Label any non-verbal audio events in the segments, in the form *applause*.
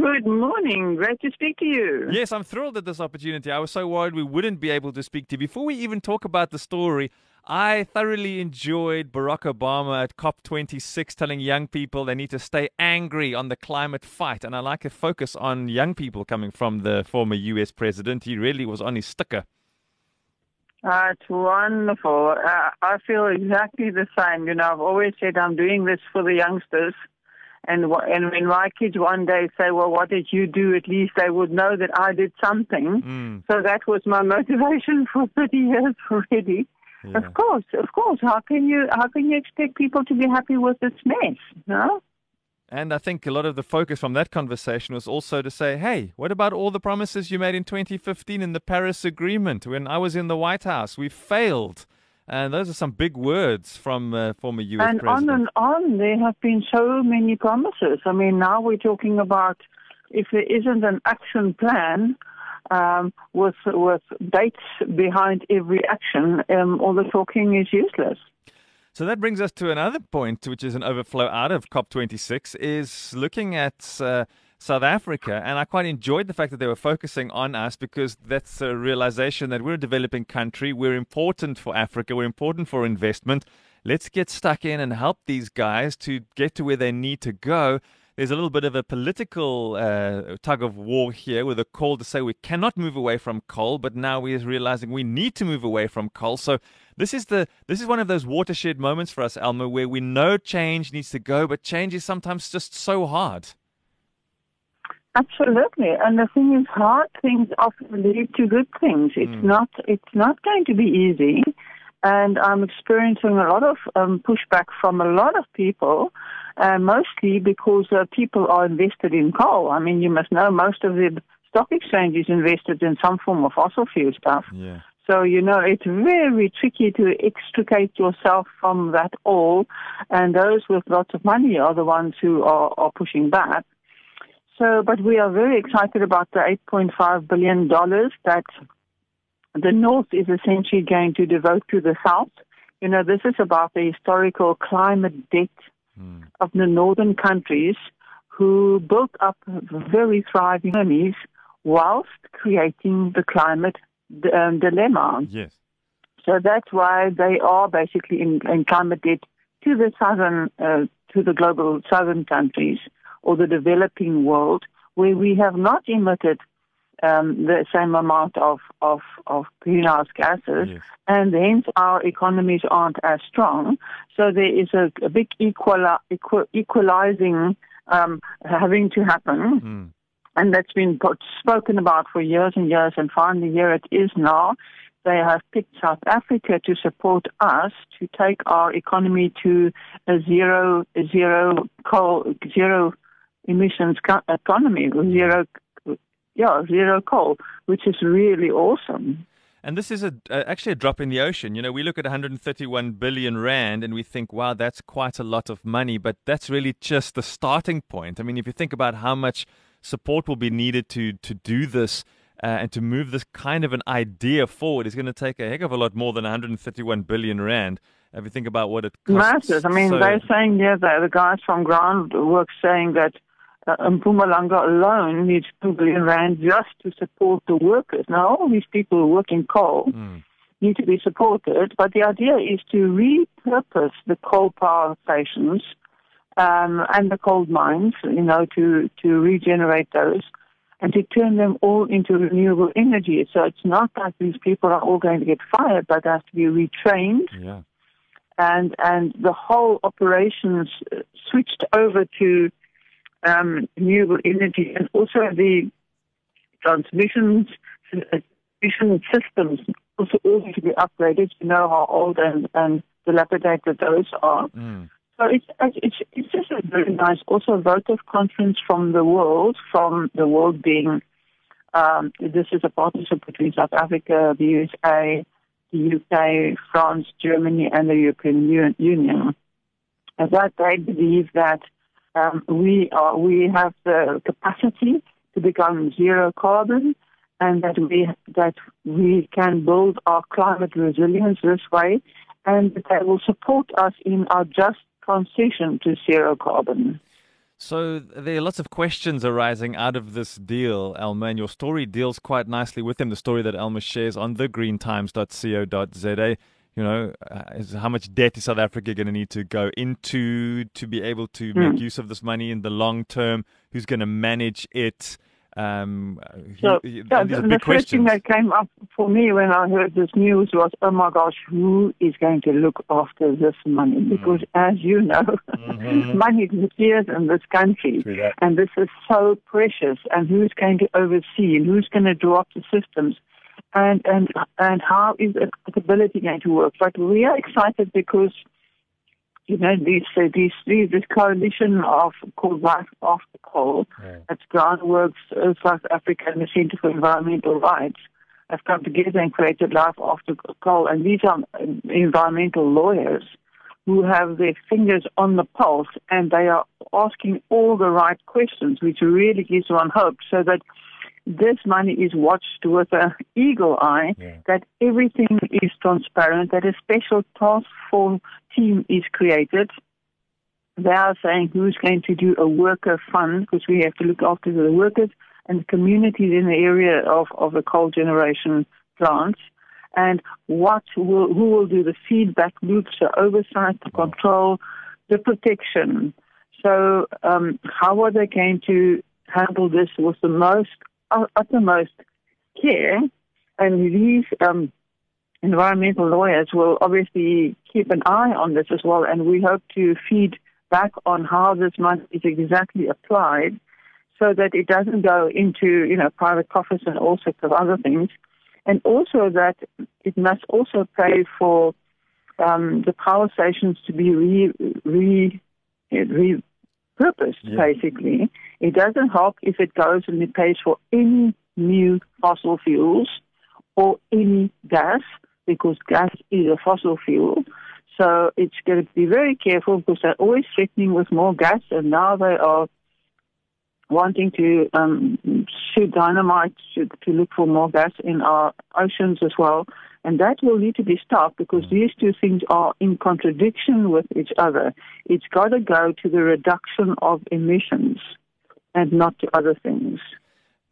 Good morning. Great to speak to you. Yes, I'm thrilled at this opportunity. I was so worried we wouldn't be able to speak to you. Before we even talk about the story, I thoroughly enjoyed Barack Obama at COP26 telling young people they need to stay angry on the climate fight. And I like a focus on young people coming from the former US president. He really was on his sticker. Uh, it's wonderful. Uh, I feel exactly the same. You know, I've always said I'm doing this for the youngsters. And, and when my kids one day say, well, what did you do? At least they would know that I did something. Mm. So that was my motivation *laughs* for 30 years already. Yeah. Of course, of course. How can you how can you expect people to be happy with this mess? No. And I think a lot of the focus from that conversation was also to say, hey, what about all the promises you made in 2015 in the Paris Agreement when I was in the White House? We failed. And those are some big words from uh, former U.S. And president. on and on, there have been so many promises. I mean, now we're talking about if there isn't an action plan um, with with dates behind every action, um, all the talking is useless. So that brings us to another point, which is an overflow out of COP26, is looking at uh, South Africa. And I quite enjoyed the fact that they were focusing on us because that's a realization that we're a developing country. We're important for Africa. We're important for investment. Let's get stuck in and help these guys to get to where they need to go. There's a little bit of a political uh, tug of war here with a call to say we cannot move away from coal, but now we're realizing we need to move away from coal. So this is the this is one of those watershed moments for us, Elma, where we know change needs to go, but change is sometimes just so hard. Absolutely, and the thing is, hard things often lead to good things. It's Mm. not. It's not going to be easy, and I'm experiencing a lot of um, pushback from a lot of people, uh, mostly because uh, people are invested in coal. I mean, you must know most of the stock exchange is invested in some form of fossil fuel stuff. Yeah. So, you know, it's very tricky to extricate yourself from that all. And those with lots of money are the ones who are, are pushing back. So, but we are very excited about the $8.5 billion that the North is essentially going to devote to the South. You know, this is about the historical climate debt Mm. of the northern countries who built up very thriving economies whilst creating the climate um, dilemma. Yes. So that's why they are basically in, in climate debt to the southern, uh, to the global southern countries or the developing world, where we have not emitted um, the same amount of, of, of greenhouse gases, Yes. and hence our economies aren't as strong. So there is a, a big equali- equal, equalizing um, having to happen Mm. and that's been put, spoken about for years and years, and finally here it is now. They have picked South Africa to support us to take our economy to a zero, zero coal, zero emissions co- economy, with zero, yeah, zero coal, which is really awesome. And this is a, uh, actually a drop in the ocean. You know, we look at 131 billion rand and we think, wow, that's quite a lot of money, but that's really just the starting point. I mean, if you think about how much support will be needed to to do this uh, and to move this kind of an idea forward, it's going to take a heck of a lot more than 131 billion rand. If you think about what it costs. Massive. I mean, So- they're saying yeah, the, the guys from Groundwork saying that uh, Mpumalanga alone needs two billion rand just to support the workers. Now, all these people who work in coal Mm. need to be supported, but the idea is to repurpose the coal power stations um, and the coal mines, you know, to to regenerate those and to turn them all into renewable energy. So it's not like these people are all going to get fired, but they have to be retrained Yeah. and and the whole operations uh, switched over to um, renewable energy, and also the transmissions, uh, transmission systems also all need to be upgraded. You know how old and, and dilapidated those are. Mm. So it's it's it's just a very nice, also a vote of confidence from the world, from the world being. Um, this is a partnership between South Africa, the USA, the UK, France, Germany, and the European Union. And that they believe that um, we are we have the capacity to become zero carbon, and that we that we can build our climate resilience this way, and that will support us in our just transition to zero carbon. So there are lots of questions arising out of this deal, Elma, and your story deals quite nicely with them. The story that Elma shares on thegreentimes.co.za. You know, uh, is how much debt is South Africa going to need to go into to be able to Mm. make use of this money in the long term? Who's going to manage it? Um, So yeah, the, big the first thing that came up for me when I heard this news was, oh my gosh, who is going to look after this money? Mm. Because as you know, Mm-hmm. *laughs* money disappears in this country. And this is so precious. And who's going to oversee? And who's going to draw up the systems? And and and how is accountability going to work? But we are excited because you know these uh, these these this coalition of called Life After Coal, that's Groundworks uh, South Africa and the Centre for Environmental Rights have come together and created Life After Coal, and these are uh, environmental lawyers who have their fingers on the pulse and they are asking all the right questions, which really gives one hope, so that this money is watched with an eagle eye, Yeah. that everything is transparent, that a special task force team is created. They are saying who's going to do a worker fund, because we have to look after the workers and the communities in the area of, of the coal generation plants. And what will, who will do the feedback loops, the oversight, the control, the protection. So, um, how are they going to handle this with the most, uttermost care? And these um, environmental lawyers will obviously keep an eye on this as well, and we hope to feed back on how this money is exactly applied so that it doesn't go into, you know, private coffers and all sorts of other things. And also that it must also pay for um, the power stations to be re, re, repurposed, Yeah. basically. It doesn't help if it goes and it pays for any new fossil fuels or any gas, because gas is a fossil fuel. So it's going to be very careful because they're always threatening with more gas, and now they are wanting to um, shoot dynamite to, to look for more gas in our oceans as well. And that will need to be stopped because these two things are in contradiction with each other. It's got to go to the reduction of emissions and not to other things.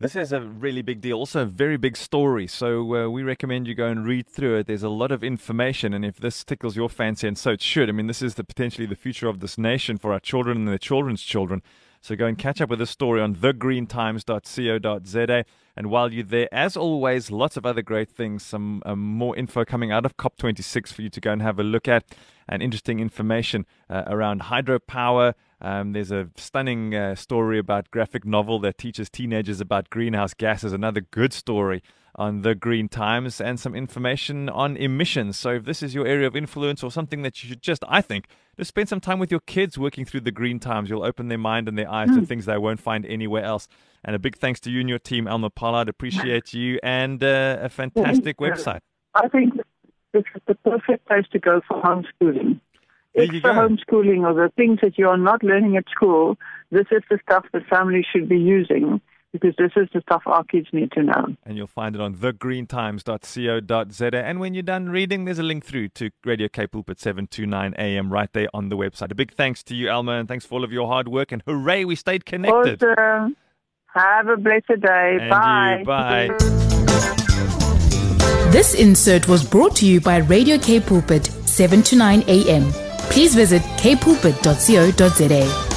This is a really big deal, also a very big story. So uh, we recommend you go and read through it. There's a lot of information, and if this tickles your fancy, and so it should. I mean, this is the potentially the future of this nation for our children and their children's children. So go and catch up with the story on thegreentimes.co.za. And while you're there, as always, lots of other great things. Some um, more info coming out of COP26 for you to go and have a look at, and interesting information uh, around hydropower. Um, there's a stunning uh, story about graphic novel that teaches teenagers about greenhouse gases. Another good story on the Green Times, and some information on emissions. So if this is your area of influence or something that you should just, I think, just spend some time with your kids working through the Green Times. You'll open their mind and their eyes to things they won't find anywhere else. And a big thanks to you and your team, Elma Pollard. Appreciate you and uh, a fantastic website. I think this is the perfect place to go for homeschooling. Extra go. homeschooling or the things that you are not learning at school, this is the stuff that families should be using because this is the stuff our kids need to know. and you'll find it on thegreentimes.co.za. And when you're done reading, there's a link through to Radio Cape Pulpit 729 AM right there on the website. A big thanks to you, Elma, and thanks for all of your hard work. And hooray, we stayed connected. Awesome. Have a blessed day. And Bye. you, bye. This insert was brought to you by Radio K Pulpit, 7 to 9 a.m. Please visit kpulpit.co.za.